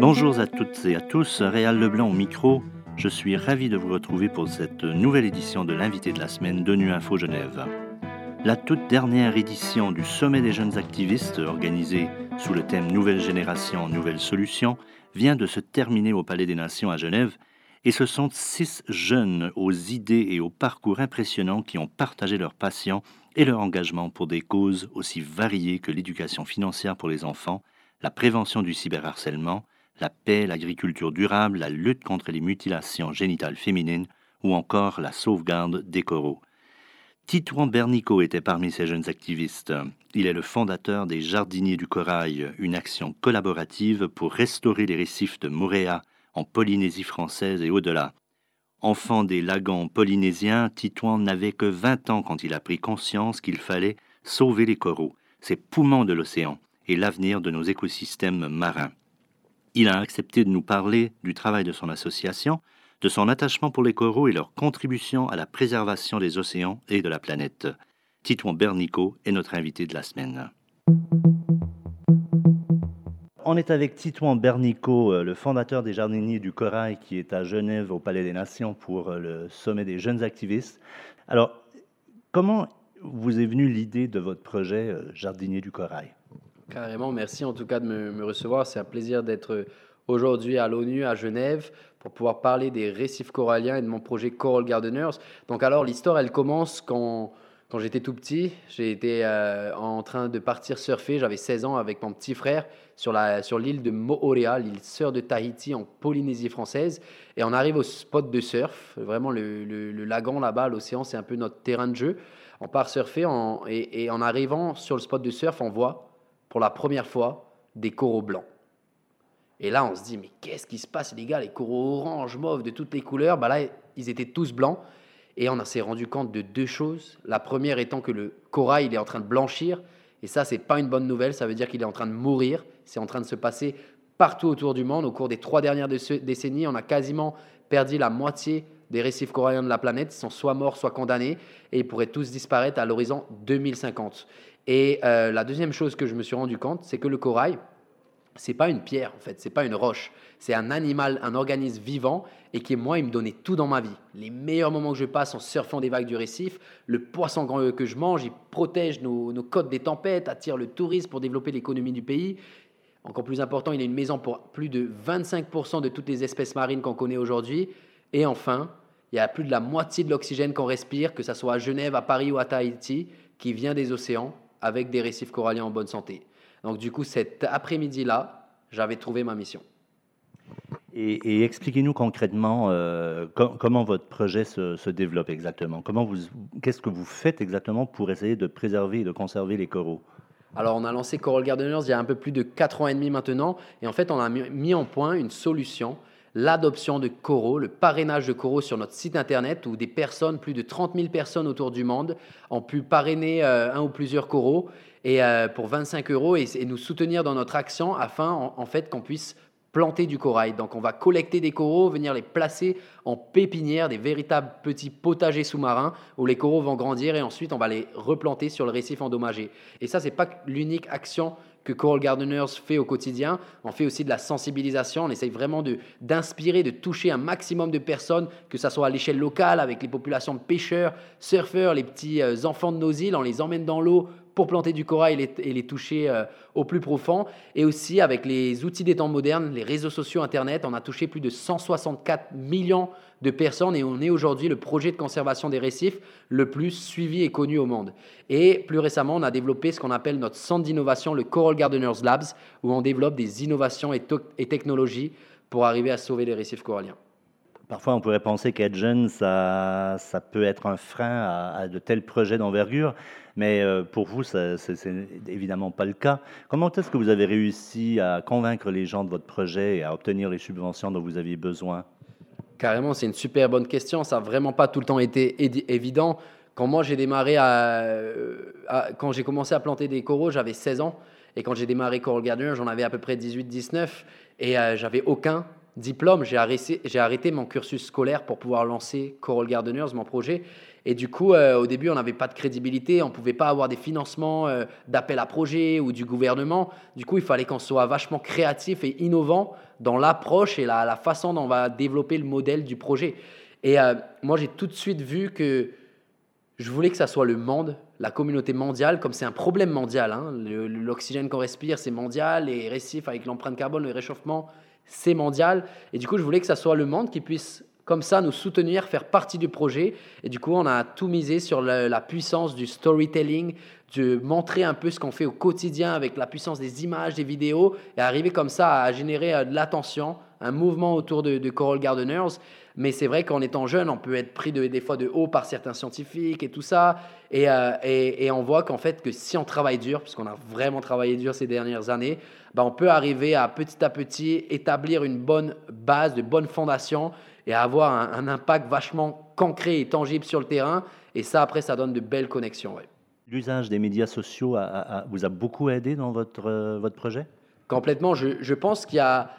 Bonjour à toutes et à tous, Réal Leblanc au micro. Je suis ravi de vous retrouver pour cette nouvelle édition de l'invité de la semaine de Nu Info Genève. La toute dernière édition du Sommet des jeunes activistes, organisé sous le thème Nouvelle génération, nouvelles solutions, vient de se terminer au Palais des Nations à Genève, et ce sont six jeunes aux idées et au parcours impressionnants qui ont partagé leur passion et leur engagement pour des causes aussi variées que l'éducation financière pour les enfants, la prévention du cyberharcèlement, la paix, l'agriculture durable, la lutte contre les mutilations génitales féminines ou encore la sauvegarde des coraux. Titouan Bernico était parmi ces jeunes activistes. Il est le fondateur des Jardiniers du Corail, une action collaborative pour restaurer les récifs de Moréa en Polynésie française et au-delà. Enfant des lagons polynésiens, Titouan n'avait que 20 ans quand il a pris conscience qu'il fallait sauver les coraux, ces poumons de l'océan, et l'avenir de nos écosystèmes marins. Il a accepté de nous parler du travail de son association, de son attachement pour les coraux et leur contribution à la préservation des océans et de la planète. Titouan Bernico est notre invité de la semaine. On est avec Titouan Bernico, euh, le fondateur des Jardiniers du Corail, qui est à Genève au Palais des Nations pour euh, le sommet des jeunes activistes. Alors, comment vous est venue l'idée de votre projet euh, Jardinier du Corail? Carrément, merci en tout cas de me, recevoir. C'est un plaisir d'être aujourd'hui à l'ONU à Genève pour pouvoir parler des récifs coralliens et de mon projet Coral Gardeners. Donc alors l'histoire, elle commence quand, quand j'étais tout petit. J'ai été euh, en train de partir surfer, j'avais 16 ans avec mon petit frère sur l'île sur de Moorea, l'île sœur de Tahiti en Polynésie française. Et on arrive au spot de surf, vraiment le, le, lagon là-bas, l'océan, c'est un peu notre terrain de jeu. On part surfer et, et en arrivant sur le spot de surf, on voit pour la première fois des coraux blancs. Et là, on se dit, mais qu'est-ce qui se passe, les gars? Les coraux orange, mauve, de toutes les couleurs, bah là, ils étaient tous blancs. Et on s'est rendu compte de deux choses. La première étant que le corail, il est en train de blanchir. Et ça, c'est pas une bonne nouvelle. Ça veut dire qu'il est en train de mourir. C'est en train de se passer partout autour du monde. Au cours des trois dernières décennies, on a quasiment perdu la moitié des récifs coralliens de la planète. Ils sont soit morts, soit condamnés. Et ils pourraient tous disparaître à l'horizon 2050. Et euh, la deuxième chose que je me suis rendu compte, c'est que le corail, c'est pas une pierre en fait, c'est pas une roche, c'est un animal, un organisme vivant et qui moi il me donnait tout dans ma vie. Les meilleurs moments que je passe en surfant des vagues du récif, le poisson que je mange, il protège nos, nos côtes des tempêtes, attire le tourisme pour développer l'économie du pays. Encore plus important, il est une maison pour plus de 25% de toutes les espèces marines qu'on connaît aujourd'hui. Et enfin, il y a plus de la moitié de l'oxygène qu'on respire, que ce soit à Genève, à Paris ou à Tahiti, qui vient des océans avec des récifs coralliens en bonne santé. Donc du coup, cet après-midi-là, j'avais trouvé ma mission. Et, expliquez-nous concrètement euh, comment votre projet se, développe exactement? Comment vous, qu'est-ce que vous faites exactement pour essayer de préserver et de conserver les coraux? Alors, on a lancé Coral Gardeners il y a un peu plus de 4 ans et demi maintenant, et en fait, on a mis en point une solution l'adoption de coraux, le parrainage de coraux sur notre site internet où des personnes, plus de 30 000 personnes autour du monde, ont pu parrainer euh, un ou plusieurs coraux et, euh, pour 25 euros et, nous soutenir dans notre action afin en, fait qu'on puisse planter du corail. Donc on va collecter des coraux, venir les placer en pépinière, des véritables petits potagers sous-marins où les coraux vont grandir et ensuite on va les replanter sur le récif endommagé. Et ça, c'est pas l'unique action que Coral Gardeners fait au quotidien. On fait aussi de la sensibilisation. On essaye vraiment d'inspirer, de, toucher un maximum de personnes, que ce soit à l'échelle locale, avec les populations de pêcheurs, surfeurs, les petits euh, enfants de nos îles. On les emmène dans l'eau pour planter du corail et les, toucher euh, au plus profond. Et aussi avec les outils des temps modernes, les réseaux sociaux, Internet, on a touché plus de 164 millions de personnes et on est aujourd'hui le projet de conservation des récifs le plus suivi et connu au monde. Et plus récemment, on a développé ce qu'on appelle notre centre d'innovation, le Coral Gardeners Labs, où on développe des innovations et, technologies pour arriver à sauver les récifs coralliens. Parfois, on pourrait penser qu'être jeune, ça peut être un frein à, de tels projets d'envergure, mais euh, pour vous, ce n'est évidemment pas le cas. Comment est-ce que vous avez réussi à convaincre les gens de votre projet et à obtenir les subventions dont vous aviez besoin? Carrément, c'est une super bonne question. Ça n'a vraiment pas tout le temps été évident. Quand moi j'ai démarré à, quand j'ai commencé à planter des coraux, j'avais 16 ans. Et quand j'ai démarré Coral Gardener, j'en avais à peu près 18-19. Et euh, j'avais aucun diplôme, j'ai arrêté, arrêté, mon cursus scolaire pour pouvoir lancer Coral Gardeners, mon projet. Et du coup, euh, au début, on n'avait pas de crédibilité, on ne pouvait pas avoir des financements euh, d'appel à projet ou du gouvernement. Du coup, il fallait qu'on soit vachement créatif et innovant dans l'approche et la, façon dont on va développer le modèle du projet. Et euh, moi, j'ai tout de suite vu que je voulais que ça soit le monde, la communauté mondiale, comme c'est un problème mondial. Hein. L'oxygène qu'on respire, c'est mondial. Les récifs avec l'empreinte carbone, le réchauffement, c'est mondial. Et du coup, je voulais que ça soit le monde qui puisse comme ça nous soutenir, faire partie du projet. Et du coup, on a tout misé sur la, puissance du storytelling, de montrer un peu ce qu'on fait au quotidien avec la puissance des images, des vidéos, et arriver comme ça à générer euh, de l'attention, un mouvement autour de, Coral Gardeners. Mais c'est vrai qu'en étant jeune, on peut être pris des fois de haut par certains scientifiques et tout ça. Euh, et, on voit qu'en fait, que si on travaille dur, puisqu'on a vraiment travaillé dur ces dernières années, ben on peut arriver à petit à petit établir une bonne base, de bonnes fondations et avoir un, impact vachement concret et tangible sur le terrain. Et ça, après, ça donne de belles connexions. L'usage des médias sociaux vous a beaucoup aidé dans votre, euh, votre projet? Complètement. Je, je pense qu'il y a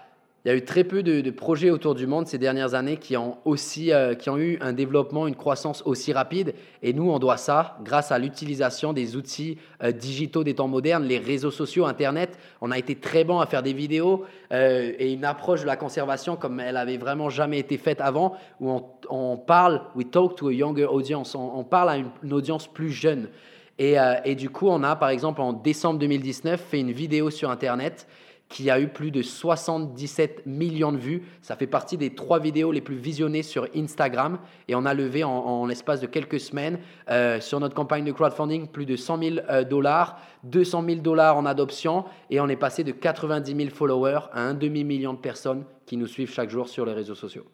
il y a eu très peu de, projets autour du monde ces dernières années qui ont, aussi, euh, qui ont eu un développement, une croissance aussi rapide. Et nous, on doit ça grâce à l'utilisation des outils euh, digitaux des temps modernes, les réseaux sociaux, Internet. On a été très bon à faire des vidéos euh, et une approche de la conservation comme elle avait vraiment jamais été faite avant, où on, parle, we talk to a audience, on, parle à une, audience plus jeune. Et du coup, on a par exemple en décembre 2019 fait une vidéo sur Internet qui a eu plus de 77 millions de vues. Ça fait partie des trois vidéos les plus visionnées sur Instagram. Et on a levé en, l'espace de quelques semaines euh, sur notre campagne de crowdfunding plus de 100 000 euh, dollars, 200 000 dollars en adoption. Et on est passé de 90 000 followers à un demi-million de personnes qui nous suivent chaque jour sur les réseaux sociaux.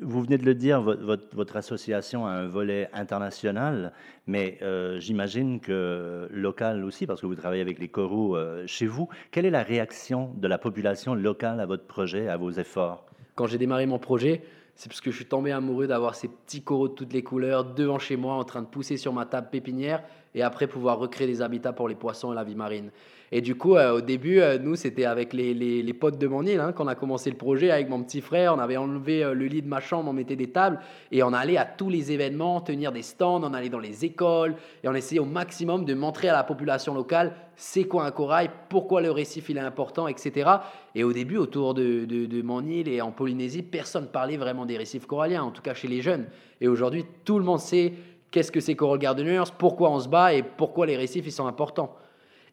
Vous venez de le dire, votre, association a un volet international, mais euh, j'imagine que local aussi, parce que vous travaillez avec les coraux euh, chez vous. Quelle est la réaction de la population locale à votre projet, à vos efforts? Quand j'ai démarré mon projet, c'est parce que je suis tombé amoureux d'avoir ces petits coraux de toutes les couleurs devant chez moi en train de pousser sur ma table pépinière et après pouvoir recréer des habitats pour les poissons et la vie marine. Et du coup, euh, au début, euh, nous, c'était avec les, les, potes de mon île hein, qu'on a commencé le projet avec mon petit frère. On avait enlevé euh, le lit de ma chambre, on mettait des tables et on allait à tous les événements, tenir des stands, on allait dans les écoles et on essayait au maximum de montrer à la population locale c'est quoi un corail, pourquoi le récif il est important, etc. Et au début, autour de, de, mon île et en Polynésie, personne parlait vraiment des récifs coralliens, en tout cas chez les jeunes. Et aujourd'hui, tout le monde sait qu'est-ce que c'est Coral Gardeners, pourquoi on se bat et pourquoi les récifs ils sont importants.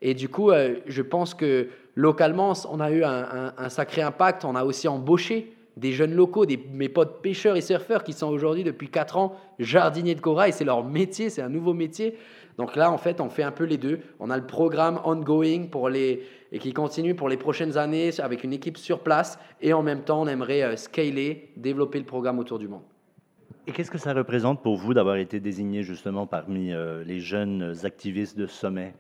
Et du coup, euh, je pense que localement, on a eu un, sacré impact. On a aussi embauché des jeunes locaux, des, mes potes pêcheurs et surfeurs qui sont aujourd'hui depuis 4 ans jardiniers de corail. C'est leur métier, c'est un nouveau métier. Donc là, en fait, on fait un peu les deux. On a le programme ongoing pour les, et qui continue pour les prochaines années avec une équipe sur place. Et en même temps, on aimerait euh, scaler, développer le programme autour du monde. Et qu'est-ce que ça représente pour vous d'avoir été désigné justement parmi euh, les jeunes activistes de sommet?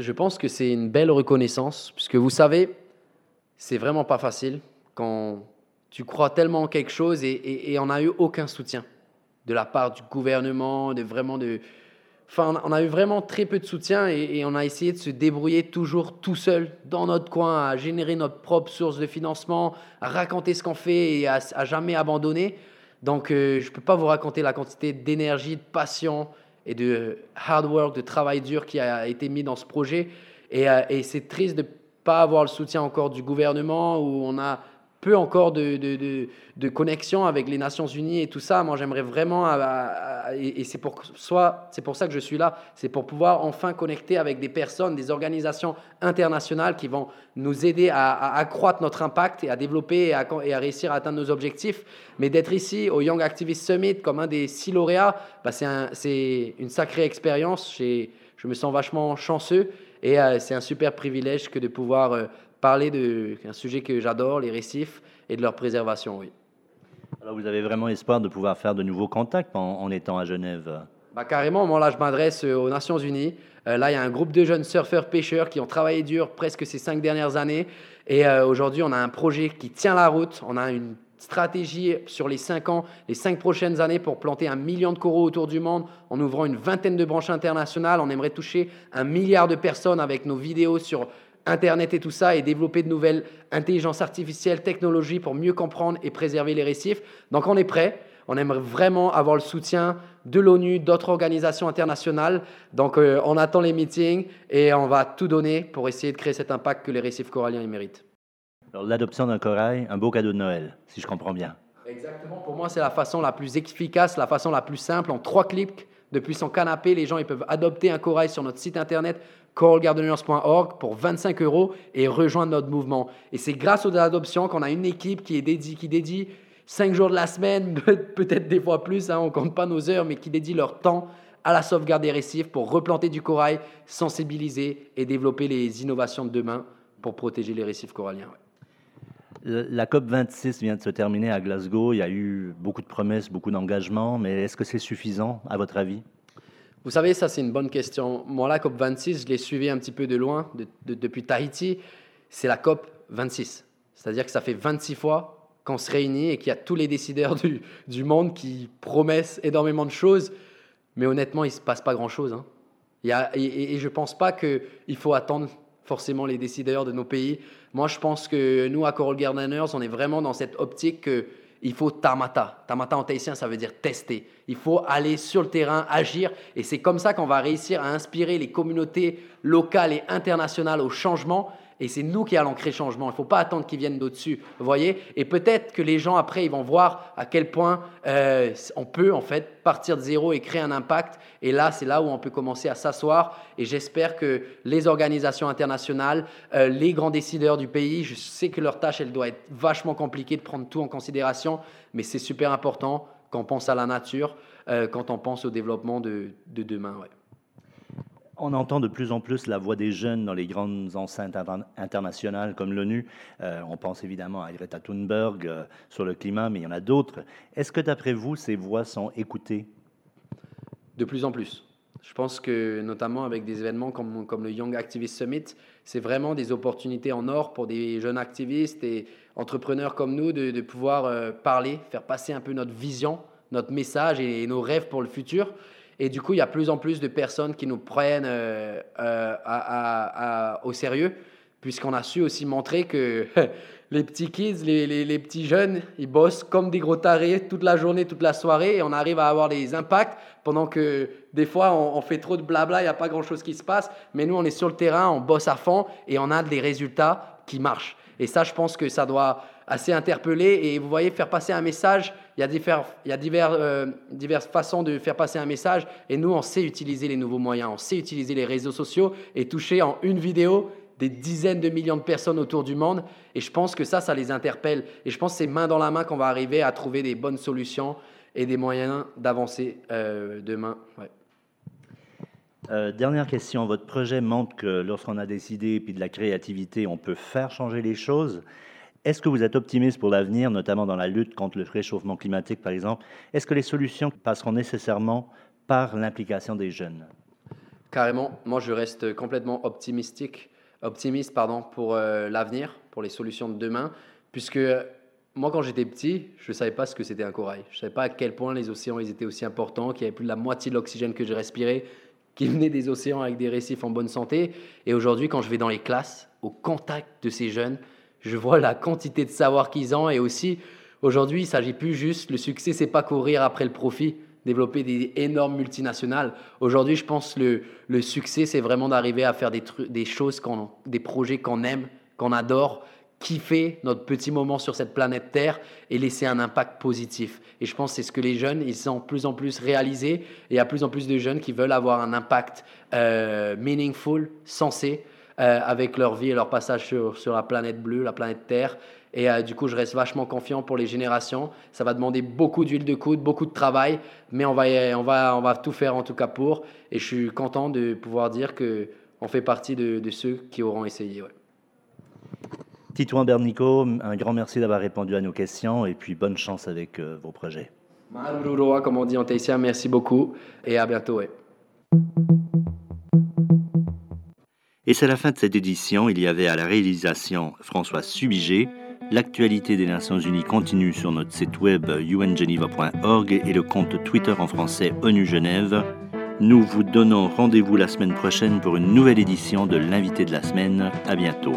Je pense que c'est une belle reconnaissance, puisque vous savez, c'est vraiment pas facile quand tu crois tellement en quelque chose et, on n'a eu aucun soutien de la part du gouvernement, de vraiment de. Enfin, on a eu vraiment très peu de soutien et, on a essayé de se débrouiller toujours tout seul dans notre coin, à générer notre propre source de financement, à raconter ce qu'on fait et à, jamais abandonner. Donc, euh, je ne peux pas vous raconter la quantité d'énergie, de passion, et de hard work, de travail dur qui a été mis dans ce projet. Et, euh, c'est triste de ne pas avoir le soutien encore du gouvernement, où on a peu encore de, de, de, connexion avec les Nations Unies et tout ça. Moi, j'aimerais vraiment, et, c'est pour, pour ça que je suis là, c'est pour pouvoir enfin connecter avec des personnes, des organisations internationales qui vont nous aider à, accroître notre impact et à développer et à, et réussir à atteindre nos objectifs. Mais d'être ici au Young Activist Summit comme un des six lauréats, bah, c'est une sacrée expérience. Je me sens vachement chanceux. Et euh, c'est un super privilège que de pouvoir euh, parler d'un sujet que j'adore, les récifs, et de leur préservation, oui. Alors vous avez vraiment espoir de pouvoir faire de nouveaux contacts en, étant à Genève? Bah, Carrément, moi là je m'adresse euh, aux Nations Unies. Euh, là il y a un groupe de jeunes surfeurs pêcheurs qui ont travaillé dur presque ces cinq dernières années. Et euh, aujourd'hui on a un projet qui tient la route. On a une stratégie sur les cinq ans, les cinq prochaines années pour planter un million de coraux autour du monde en ouvrant une vingtaine de branches internationales. On aimerait toucher un milliard de personnes avec nos vidéos sur Internet et tout ça, et développer de nouvelles intelligences artificielles, technologies pour mieux comprendre et préserver les récifs. Donc on est prêt. On aimerait vraiment avoir le soutien de l'ONU, d'autres organisations internationales. Donc euh, on attend les meetings et on va tout donner pour essayer de créer cet impact que les récifs coralliens méritent. l'adoption d'un corail, un beau cadeau de Noël, si je comprends bien. Exactement, pour moi c'est la façon la plus efficace, la façon la plus simple. En trois clics, depuis son canapé, les gens ils peuvent adopter un corail sur notre site internet coralgardeners.org pour 25 euros et rejoindre notre mouvement. Et c'est grâce aux adoptions qu'on a une équipe qui est dédiée, qui dédie 5 jours de la semaine, peut-être des fois plus, hein, on compte pas nos heures, mais qui dédient leur temps à la sauvegarde des récifs pour replanter du corail, sensibiliser et développer les innovations de demain pour protéger les récifs coralliens. La COP26 vient de se terminer à Glasgow. Il y a eu beaucoup de promesses, beaucoup d'engagements, mais est-ce que c'est suffisant, à votre avis? Vous savez, ça c'est une bonne question. Moi, la COP26, je l'ai suivi un petit peu de loin, depuis Tahiti. C'est la COP26. C'est-à-dire que ça fait 26 fois qu'on se réunit et qu'il y a tous les décideurs du, du, monde qui promettent énormément de choses, mais honnêtement, il ne se passe pas grand-chose. Hein. et, et, je ne pense pas qu'il faut attendre forcément les décideurs de nos pays. Moi, je pense que nous, à Coral Gardeners, on est vraiment dans cette optique qu'il faut tamata. Tamata en tahitien, ça veut dire tester. Il faut aller sur le terrain, agir. Et c'est comme ça qu'on va réussir à inspirer les communautés locales et internationales au changement et c'est nous qui allons créer changement. Il ne faut pas attendre qu'ils viennent d'au-dessus. Voyez Et peut-être que les gens, après, ils vont voir à quel point euh, on peut, en fait, partir de zéro et créer un impact. Et là, c'est là où on peut commencer à s'asseoir. Et j'espère que les organisations internationales, euh, les grands décideurs du pays, je sais que leur tâche, elle doit être vachement compliquée de prendre tout en considération. Mais c'est super important quand on pense à la nature, euh, quand on pense au développement de, de demain. On entend de plus en plus la voix des jeunes dans les grandes enceintes internationales comme l'ONU. Euh, on pense évidemment à Greta Thunberg euh, sur le climat, mais il y en a d'autres. Est-ce que d'après vous, ces voix sont écoutées? De plus en plus. Je pense que notamment avec des événements comme, le Young Activist Summit, c'est vraiment des opportunités en or pour des jeunes activistes et entrepreneurs comme nous de, pouvoir euh, parler, faire passer un peu notre vision, notre message et nos rêves pour le futur. Et du coup, il y a plus en plus de personnes qui nous prennent euh, euh, au sérieux, puisqu'on a su aussi montrer que les petits kids, les, petits jeunes, ils bossent comme des gros tarés toute la journée, toute la soirée, et on arrive à avoir des impacts, pendant que des fois, on, fait trop de blabla, il n'y a pas grand-chose qui se passe, mais nous, on est sur le terrain, on bosse à fond, et on a des résultats qui marchent. Et ça, je pense que ça doit assez interpeller. Et vous voyez, faire passer un message, il y a, il y a divers, euh, diverses façons de faire passer un message. Et nous, on sait utiliser les nouveaux moyens, on sait utiliser les réseaux sociaux et toucher en une vidéo des dizaines de millions de personnes autour du monde. Et je pense que ça, ça les interpelle. Et je pense que c'est main dans la main qu'on va arriver à trouver des bonnes solutions et des moyens d'avancer euh, demain. Euh, dernière question, votre projet montre que lorsqu'on a décidé puis de la créativité, on peut faire changer les choses. Est-ce que vous êtes optimiste pour l'avenir, notamment dans la lutte contre le réchauffement climatique, par exemple? Est-ce que les solutions passeront nécessairement par l'implication des jeunes? Carrément. Moi, je reste complètement optimistique, optimiste pardon, pour euh, l'avenir, pour les solutions de demain, puisque moi, quand j'étais petit, je ne savais pas ce que c'était un corail. Je ne savais pas à quel point les océans ils étaient aussi importants, qu'il y avait plus de la moitié de l'oxygène que je respirais, qui venait des océans avec des récifs en bonne santé. Et aujourd'hui, quand je vais dans les classes, au contact de ces jeunes, je vois la quantité de savoir qu'ils ont et aussi aujourd'hui, il s'agit plus juste le succès, c'est pas courir après le profit, développer des énormes multinationales. Aujourd'hui, je pense le le succès, c'est vraiment d'arriver à faire des des choses des projets qu'on aime, qu'on adore, kiffer notre petit moment sur cette planète Terre et laisser un impact positif. Et je pense que c'est ce que les jeunes, ils sont de plus en plus réalisés et il y a plus en plus de jeunes qui veulent avoir un impact euh, meaningful, sensé, euh, avec leur vie et leur passage sur, sur, la planète bleue, la planète Terre. Et euh, du coup, je reste vachement confiant pour les générations. Ça va demander beaucoup d'huile de coude, beaucoup de travail, mais on va, on, va, on va tout faire en tout cas pour. Et je suis content de pouvoir dire qu'on fait partie de, de, ceux qui auront essayé. Titouan Bernico, un grand merci d'avoir répondu à nos questions et puis bonne chance avec euh, vos projets. comme on dit en tahitien, merci beaucoup et à bientôt. Ouais. Et c'est la fin de cette édition. Il y avait à la réalisation François Subigé. L'actualité des Nations Unies continue sur notre site web ungeneva.org et le compte Twitter en français ONU Genève. Nous vous donnons rendez-vous la semaine prochaine pour une nouvelle édition de l'invité de la semaine. À bientôt.